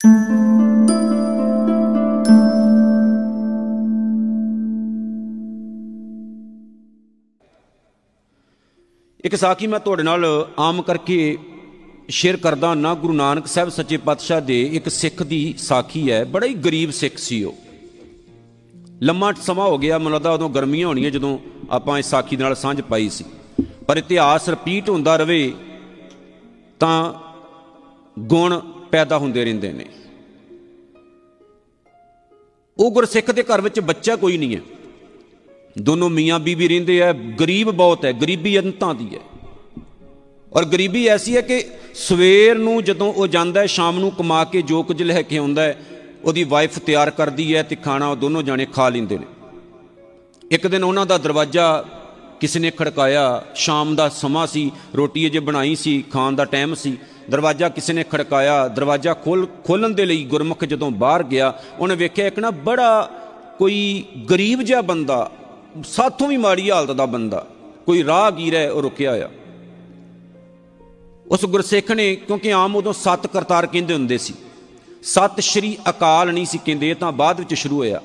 ਇੱਕ ਸਾਖੀ ਮੈਂ ਤੁਹਾਡੇ ਨਾਲ ਆਮ ਕਰਕੇ ਸ਼ੇਅਰ ਕਰਦਾ ਨਾ, ਗੁਰੂ ਨਾਨਕ ਸਾਹਿਬ ਸੱਚੇ ਪਾਤਸ਼ਾਹ ਦੇ ਇੱਕ ਸਿੱਖ ਦੀ ਸਾਖੀ ਹੈ। ਬੜਾ ਹੀ ਗਰੀਬ ਸਿੱਖ ਸੀ ਉਹ। ਲੰਮਾ ਸਮਾਂ ਹੋ ਗਿਆ, ਮੈਨੂੰ ਲੱਗਦਾ ਉਦੋਂ ਗਰਮੀਆਂ ਹੋਣੀਆਂ ਜਦੋਂ ਆਪਾਂ ਇਸ ਸਾਖੀ ਨਾਲ ਸਾਂਝ ਪਾਈ ਸੀ। ਪਰ ਇਤਿਹਾਸ ਰਿਪੀਟ ਹੁੰਦਾ ਰਵੇ ਤਾਂ ਗੁਣ ਪੈਦਾ ਹੁੰਦੇ ਰਹਿੰਦੇ ਨੇ। ਉਹ ਗੁਰਸਿੱਖ ਦੇ ਘਰ ਵਿੱਚ ਬੱਚਾ ਕੋਈ ਨਹੀਂ ਹੈ। ਦੋਨੋਂ ਮੀਆਂ ਬੀਬੀ ਰਹਿੰਦੇ ਆ, ਗਰੀਬ ਬਹੁਤ ਹੈ, ਗਰੀਬੀ ਅੰਤਾਂ ਦੀ ਹੈ। ਔਰ ਗਰੀਬੀ ਐਸੀ ਹੈ ਕਿ ਸਵੇਰ ਨੂੰ ਜਦੋਂ ਉਹ ਜਾਂਦਾ ਹੈ, ਸ਼ਾਮ ਨੂੰ ਕਮਾ ਕੇ ਜੋ ਕੁਝ ਲੈ ਕੇ ਆਉਂਦਾ ਹੈ, ਉਹਦੀ ਵਾਈਫ ਤਿਆਰ ਕਰਦੀ ਹੈ ਤੇ ਖਾਣਾ ਉਹ ਦੋਨੋਂ ਜਾਣੇ ਖਾ ਲੈਂਦੇ ਨੇ। ਇੱਕ ਦਿਨ ਉਹਨਾਂ ਦਾ ਦਰਵਾਜ਼ਾ ਕਿਸੇ ਨੇ ਖੜਕਾਇਆ, ਸ਼ਾਮ ਦਾ ਸਮਾਂ ਸੀ, ਰੋਟੀ ਜੇ ਬਣਾਈ ਸੀ, ਖਾਣ ਦਾ ਟਾਈਮ ਸੀ। ਦਰਵਾਜ਼ਾ ਕਿਸੇ ਨੇ ਖੜਕਾਇਆ, ਦਰਵਾਜ਼ਾ ਖੋਲ, ਖੋਲਣ ਦੇ ਲਈ ਗੁਰਮੁਖ ਜਦੋਂ ਬਾਹਰ ਗਿਆ, ਉਹਨੇ ਵੇਖਿਆ ਇੱਕ ਨਾ ਬੜਾ ਕੋਈ ਗਰੀਬ ਜਿਹਾ ਬੰਦਾ, ਸਾਥੋਂ ਵੀ ਮਾੜੀ ਹਾਲਤ ਦਾ ਬੰਦਾ, ਕੋਈ ਰਾਹਗੀਰ ਹੈ, ਉਹ ਰੁਕਿਆ ਆ ਉਸ ਗੁਰਸਿੱਖ ਨੇ, ਕਿਉਂਕਿ ਆਮ ਉਦੋਂ ਸਤ ਕਰਤਾਰ ਕਹਿੰਦੇ ਹੁੰਦੇ ਸੀ, ਸਤ ਸ਼੍ਰੀ ਅਕਾਲ ਨਹੀਂ ਸੀ ਕਹਿੰਦੇ, ਇਹ ਤਾਂ ਬਾਅਦ ਵਿੱਚ ਸ਼ੁਰੂ ਹੋਇਆ।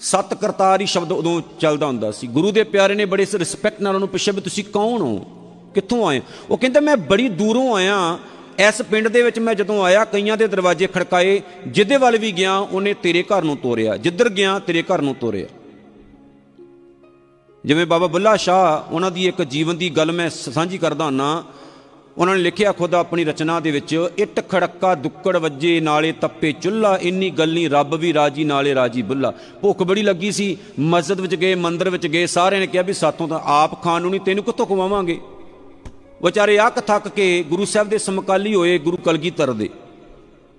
ਸਤ ਕਰਤਾਰ ਹੀ ਸ਼ਬਦ ਉਦੋਂ ਚੱਲਦਾ ਹੁੰਦਾ ਸੀ। ਗੁਰੂ ਦੇ ਪਿਆਰੇ ਨੇ ਬੜੇ ਰਿਸਪੈਕਟ ਨਾਲ ਉਹਨੂੰ ਪੁੱਛਿਆ ਵੀ ਤੁਸੀਂ ਕੌਣ ਹੋ? ਕਿੱਥੋਂ ਆਏ? ਉਹ ਕਹਿੰਦਾ, ਮੈਂ ਬੜੀ ਦੂਰੋਂ ਆਇਆ। ਇਸ ਪਿੰਡ ਦੇ ਵਿੱਚ ਮੈਂ ਜਦੋਂ ਆਇਆ, ਕਈਆਂ ਦੇ ਦਰਵਾਜ਼ੇ ਖੜਕਾਏ। ਜਿੱਦੇ ਵੱਲ ਵੀ ਗਿਆ, ਉਹਨੇ ਤੇਰੇ ਘਰ ਨੂੰ ਤੋਰਿਆ। ਜਿੱਧਰ ਗਿਆ, ਤੇਰੇ ਘਰ ਨੂੰ ਤੋਰਿਆ। ਜਿਵੇਂ ਬਾਬਾ ਬੁੱਲਾ ਸ਼ਾਹ, ਉਹਨਾਂ ਦੀ ਇੱਕ ਜੀਵਨ ਦੀ ਗੱਲ ਮੈਂ ਸਾਂਝੀ ਕਰਦਾ ਹੁੰਨਾ। ਉਹਨਾਂ ਨੇ ਲਿਖਿਆ ਖੁਦ ਆਪਣੀ ਰਚਨਾ ਦੇ ਵਿੱਚ, ਇੱਟ ਖੜੱਕਾ ਦੁੱਕੜ ਵੱਜੇ ਨਾਲੇ ਤੱਪੇ ਚੁੱਲਾ ਇੰਨੀ ਗੱਲ ਨਹੀਂ ਰੱਬ ਵੀ ਰਾਜੀ, ਨਾਲੇ ਰਾਜੀ ਬੁੱਲਾ। ਭੁੱਖ ਬੜੀ ਲੱਗੀ ਸੀ। ਮਸਜਿਦ ਵਿੱਚ ਗਏ, ਮੰਦਰ ਵਿੱਚ ਗਏ, ਸਾਰਿਆਂ ਨੇ ਕਿਹਾ ਵੀ ਸਾਥੋਂ ਤਾਂ ਆਪ ਖਾਣ ਨੂੰ ਨਹੀਂ ਤੈਨੂੰ ਕਿੱਥੋਂ ਖਵਾਵਾਂਗੇ? ਵਿਚਾਰੇ ਅੱਕ ਥੱਕ ਕੇ ਗੁਰੂ ਸਾਹਿਬ ਦੇ ਸਮਕਾਲੀ ਹੋਏ ਗੁਰੂ ਕਲਗੀਧਰ ਦੇ।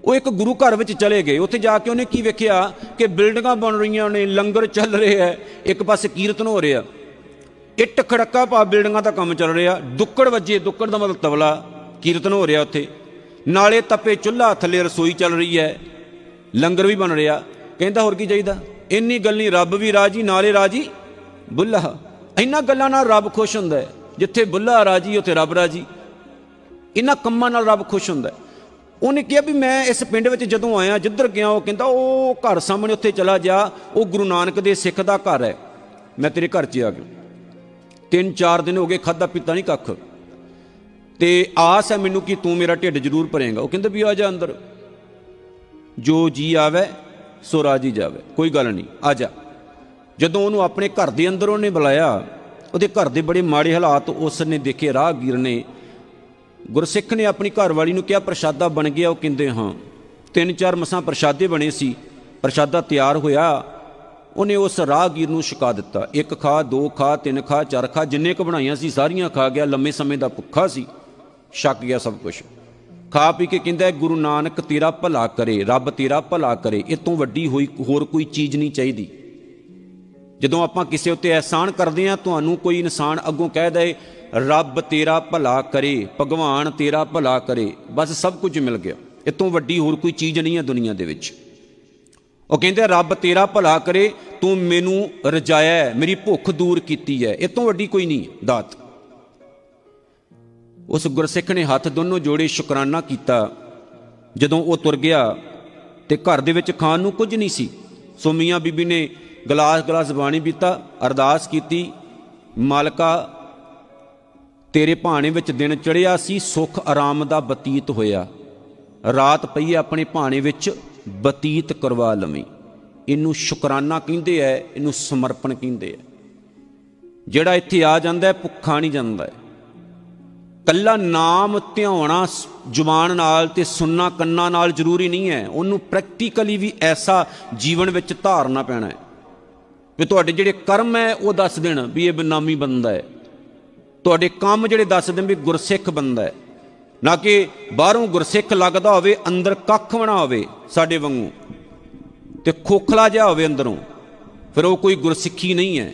ਉਹ ਇੱਕ ਗੁਰੂ ਘਰ ਵਿੱਚ ਚਲੇ ਗਏ। ਉੱਥੇ ਜਾ ਕੇ ਉਹਨੇ ਕੀ ਵੇਖਿਆ ਕਿ ਬਿਲਡਿੰਗਾਂ ਬਣ ਰਹੀਆਂ ਨੇ, ਲੰਗਰ ਚੱਲ ਰਿਹਾ ਹੈ, ਇੱਕ ਪਾਸੇ ਕੀਰਤਨ ਹੋ ਰਿਹਾ। ਇੱਟ ਖੜਕਾ ਪਾ ਬਿਲਡਿੰਗਾਂ ਦਾ ਕੰਮ ਚੱਲ ਰਿਹਾ। ਦੁੱਕੜ ਵੱਜੇ, ਦੁੱਕੜ ਦਾ ਮਤਲਬ ਤਬਲਾ, ਕੀਰਤਨ ਹੋ ਰਿਹਾ ਉੱਥੇ। ਨਾਲੇ ਤਪੇ ਚੁੱਲ੍ਹਾ, ਥੱਲੇ ਰਸੋਈ ਚੱਲ ਰਹੀ ਹੈ। ਲੰਗਰ ਵੀ ਬਣ ਰਿਹਾ। ਕਹਿੰਦਾ, ਹੋਰ ਕੀ ਚਾਹੀਦਾ? ਇੰਨੀ ਗੱਲ ਨਹੀਂ, ਰੱਬ ਵੀ ਰਾਜੀ, ਨਾਲੇ ਰਾਜੀ। ਬੁੱਲਾ ਇੰਨਾ ਗੱਲਾਂ ਨਾਲ ਰੱਬ ਖੁਸ਼ ਹੁੰਦਾ ਹੈ। ਜਿੱਥੇ ਬੁੱਲਾ ਰਾਜੀ, ਉੱਥੇ ਰੱਬ ਰਾਜੀ। ਇਹਨਾਂ ਕੰਮਾਂ ਨਾਲ ਰੱਬ ਖੁਸ਼ ਹੁੰਦਾ ਹੈ। ਉਹਨੇ ਕਿਹਾ ਵੀ ਮੈਂ ਇਸ ਪਿੰਡ ਵਿੱਚ ਜਦੋਂ ਆਇਆ, ਜਿੱਧਰ ਗਿਆ, ਉਹ ਕਹਿੰਦਾ, ਉਹ ਘਰ ਸਾਹਮਣੇ ਉੱਥੇ ਚਲਾ ਜਾ। ਉਹ ਗੁਰੂ ਨਾਨਕ ਦੇ ਸਿੱਖ ਦਾ ਘਰ ਹੈ। ਮੈਂ ਤੇਰੇ ਘਰ 'ਚ ਆ ਗਿਆ। ਤਿੰਨ ਚਾਰ ਦਿਨ ਹੋ ਗਏ ਖਾਦਾ ਪੀਤਾ ਨਹੀਂ ਕੱਖ। ਤੇ ਆਸ ਹੈ ਮੈਨੂੰ ਕਿ ਤੂੰ ਮੇਰਾ ਢਿੱਡ ਜ਼ਰੂਰ ਭਰੇਗਾ। ਉਹ ਕਹਿੰਦਾ ਵੀ ਆ ਜਾ ਅੰਦਰ। ਜੋ ਜੀ ਆਵੇ, ਸੋ ਰਾਜੀ ਜਾਵੇ। ਕੋਈ ਗੱਲ ਨਹੀਂ, ਆ ਜਾ। ਜਦੋਂ ਉਹਨੂੰ ਆਪਣੇ ਘਰ ਦੇ ਅੰਦਰ ਉਹਨੇ ਬੁਲਾਇਆ ਉਹਦੇ ਘਰ ਦੇ ਬੜੇ ਮਾੜੇ ਹਾਲਾਤ ਉਸ ਨੇ ਦੇਖੇ, ਰਾਹਗੀਰ ਨੇ। ਗੁਰਸਿੱਖ ਨੇ ਆਪਣੀ ਘਰ ਵਾਲੀ ਨੂੰ ਕਿਹਾ, ਪ੍ਰਸ਼ਾਦਾ ਬਣ ਗਿਆ। ਉਹ ਕਹਿੰਦੇ, ਹਾਂ। ਤਿੰਨ ਚਾਰ ਮਸਾਂ ਪ੍ਰਸ਼ਾਦੇ ਬਣੇ ਸੀ। ਪ੍ਰਸ਼ਾਦਾ ਤਿਆਰ ਹੋਇਆ। ਉਹਨੇ ਉਸ ਰਾਹਗੀਰ ਨੂੰ ਛਕਾ ਦਿੱਤਾ। ਇੱਕ ਖਾ, ਦੋ ਖਾ, ਤਿੰਨ ਖਾ, ਚਾਰ ਖਾ, ਜਿੰਨੇ ਕ ਬਣਾਈਆਂ ਸੀ, ਸਾਰੀਆਂ ਖਾ ਗਿਆ। ਲੰਮੇ ਸਮੇਂ ਦਾ ਭੁੱਖਾ ਸੀ। ਛਕ ਗਿਆ ਸਭ ਕੁਝ ਖਾ ਪੀ ਕੇ ਕਹਿੰਦਾ, ਗੁਰੂ ਨਾਨਕ ਤੇਰਾ ਭਲਾ ਕਰੇ, ਰੱਬ ਤੇਰਾ ਭਲਾ ਕਰੇ। ਇਹ ਤੋਂ ਵੱਡੀ ਹੋਈ, ਹੋਰ ਕੋਈ ਚੀਜ਼ ਨਹੀਂ ਚਾਹੀਦੀ। ਜਦੋਂ ਆਪਾਂ ਕਿਸੇ ਉੱਤੇ ਅਹਿਸਾਨ ਕਰਦੇ ਆ ਤੁਹਾਨੂੰ ਕੋਈ ਇਨਸਾਨ ਅੱਗੋਂ ਕਹਿ ਦੇ ਰੱਬ ਤੇਰਾ ਭਲਾ ਕਰੇ, ਭਗਵਾਨ ਤੇਰਾ ਭਲਾ ਕਰੇ। ਬਸ ਸਭ ਕੁਝ ਮਿਲ ਗਿਆ। ਇਹ ਤੋਂ ਵੱਡੀ ਹੋਰ ਕੋਈ ਚੀਜ਼ ਨਹੀਂ ਹੈ ਦੁਨੀਆ ਦੇ ਵਿੱਚ। ਉਹ ਕਹਿੰਦੇ ਰੱਬ ਤੇਰਾ ਭਲਾ ਕਰੇ, ਤੂੰ ਮੈਨੂੰ ਰਜਾਇਆ ਮੇਰੀ ਭੁੱਖ ਦੂਰ ਕੀਤੀ ਹੈ। ਇਹ ਤੋਂ ਵੱਡੀ ਕੋਈ ਨਹੀਂ ਦਾਤ। ਉਸ ਗੁਰਸਿੱਖ ਨੇ ਹੱਥ ਦੋਨੋਂ ਜੋੜੇ ਸ਼ੁਕਰਾਨਾ ਕੀਤਾ। ਜਦੋਂ ਉਹ ਤੁਰ ਗਿਆ ਤੇ ਘਰ ਦੇ ਵਿੱਚ ਖਾਣ ਨੂੰ ਕੁਝ ਨਹੀਂ ਸੀ, ਸੋ ਮੀਆਂ ਬੀਬੀ ਨੇ ਗਲਾਸ ਗਲਾਸ ਬਾਣੀ ਪੀਤਾ ਅਰਦਾਸ ਕੀਤੀ, ਮਾਲਕਾ, ਤੇਰੇ ਭਾਣੇ ਵਿੱਚ ਦਿਨ ਚੜਿਆ ਸੀ, ਸੁਖ ਆਰਾਮ ਦਾ ਬਤੀਤ ਹੋਇਆ। ਰਾਤ ਪਈ ਆਪਣੇ ਭਾਣੇ ਵਿੱਚ, ਬਤੀਤ ਕਰਵਾ ਲਵੀਂ। ਇਹਨੂੰ ਸ਼ੁਕਰਾਨਾ ਕਹਿੰਦੇ ਐ, ਇਹਨੂੰ ਸਮਰਪਣ ਕਹਿੰਦੇ ਐ। ਜਿਹੜਾ ਇੱਥੇ ਆ ਜਾਂਦਾ ਭੁੱਖਾ ਨਹੀਂ ਜਾਂਦਾ ਕੱਲਾ ਨਾਮ ਧਿਆਉਣਾ, ਜ਼ੁਬਾਨ ਨਾਲ ਤੇ ਸੁਣਨਾ, ਕੰਨਾਂ ਨਾਲ ਜ਼ਰੂਰੀ ਨਹੀਂ ਹੈ ਉਹਨੂੰ ਪ੍ਰੈਕਟੀਕਲੀ ਵੀ ਐਸਾ ਜੀਵਨ ਵਿੱਚ ਧਾਰਨਾ ਪੈਣਾ ਹੈ ਵੀ ਤੁਹਾਡੇ ਜਿਹੜੇ ਕਰਮ ਹੈ, ਉਹ ਦੱਸ ਦੇਣ ਵੀ ਇਹ ਬਨਾਮੀ ਬੰਦਾ ਹੈ। ਤੁਹਾਡੇ ਕੰਮ ਜਿਹੜੇ ਦੱਸ ਦੇਣ ਵੀ ਗੁਰਸਿੱਖ ਬੰਦਾ ਹੈ। ਨਾ ਕਿ ਬਾਹਰੋਂ ਗੁਰਸਿੱਖ ਲੱਗਦਾ ਹੋਵੇ, ਅੰਦਰ ਕੱਖ ਬਣਾ ਹੋਵੇ ਸਾਡੇ ਵਾਂਗੂ। ਤੇ ਖੋਖਲਾ ਜਿਹਾ ਹੋਵੇ ਅੰਦਰੋਂ। ਫਿਰ ਉਹ ਕੋਈ ਗੁਰਸਿੱਖੀ ਨਹੀਂ ਹੈ।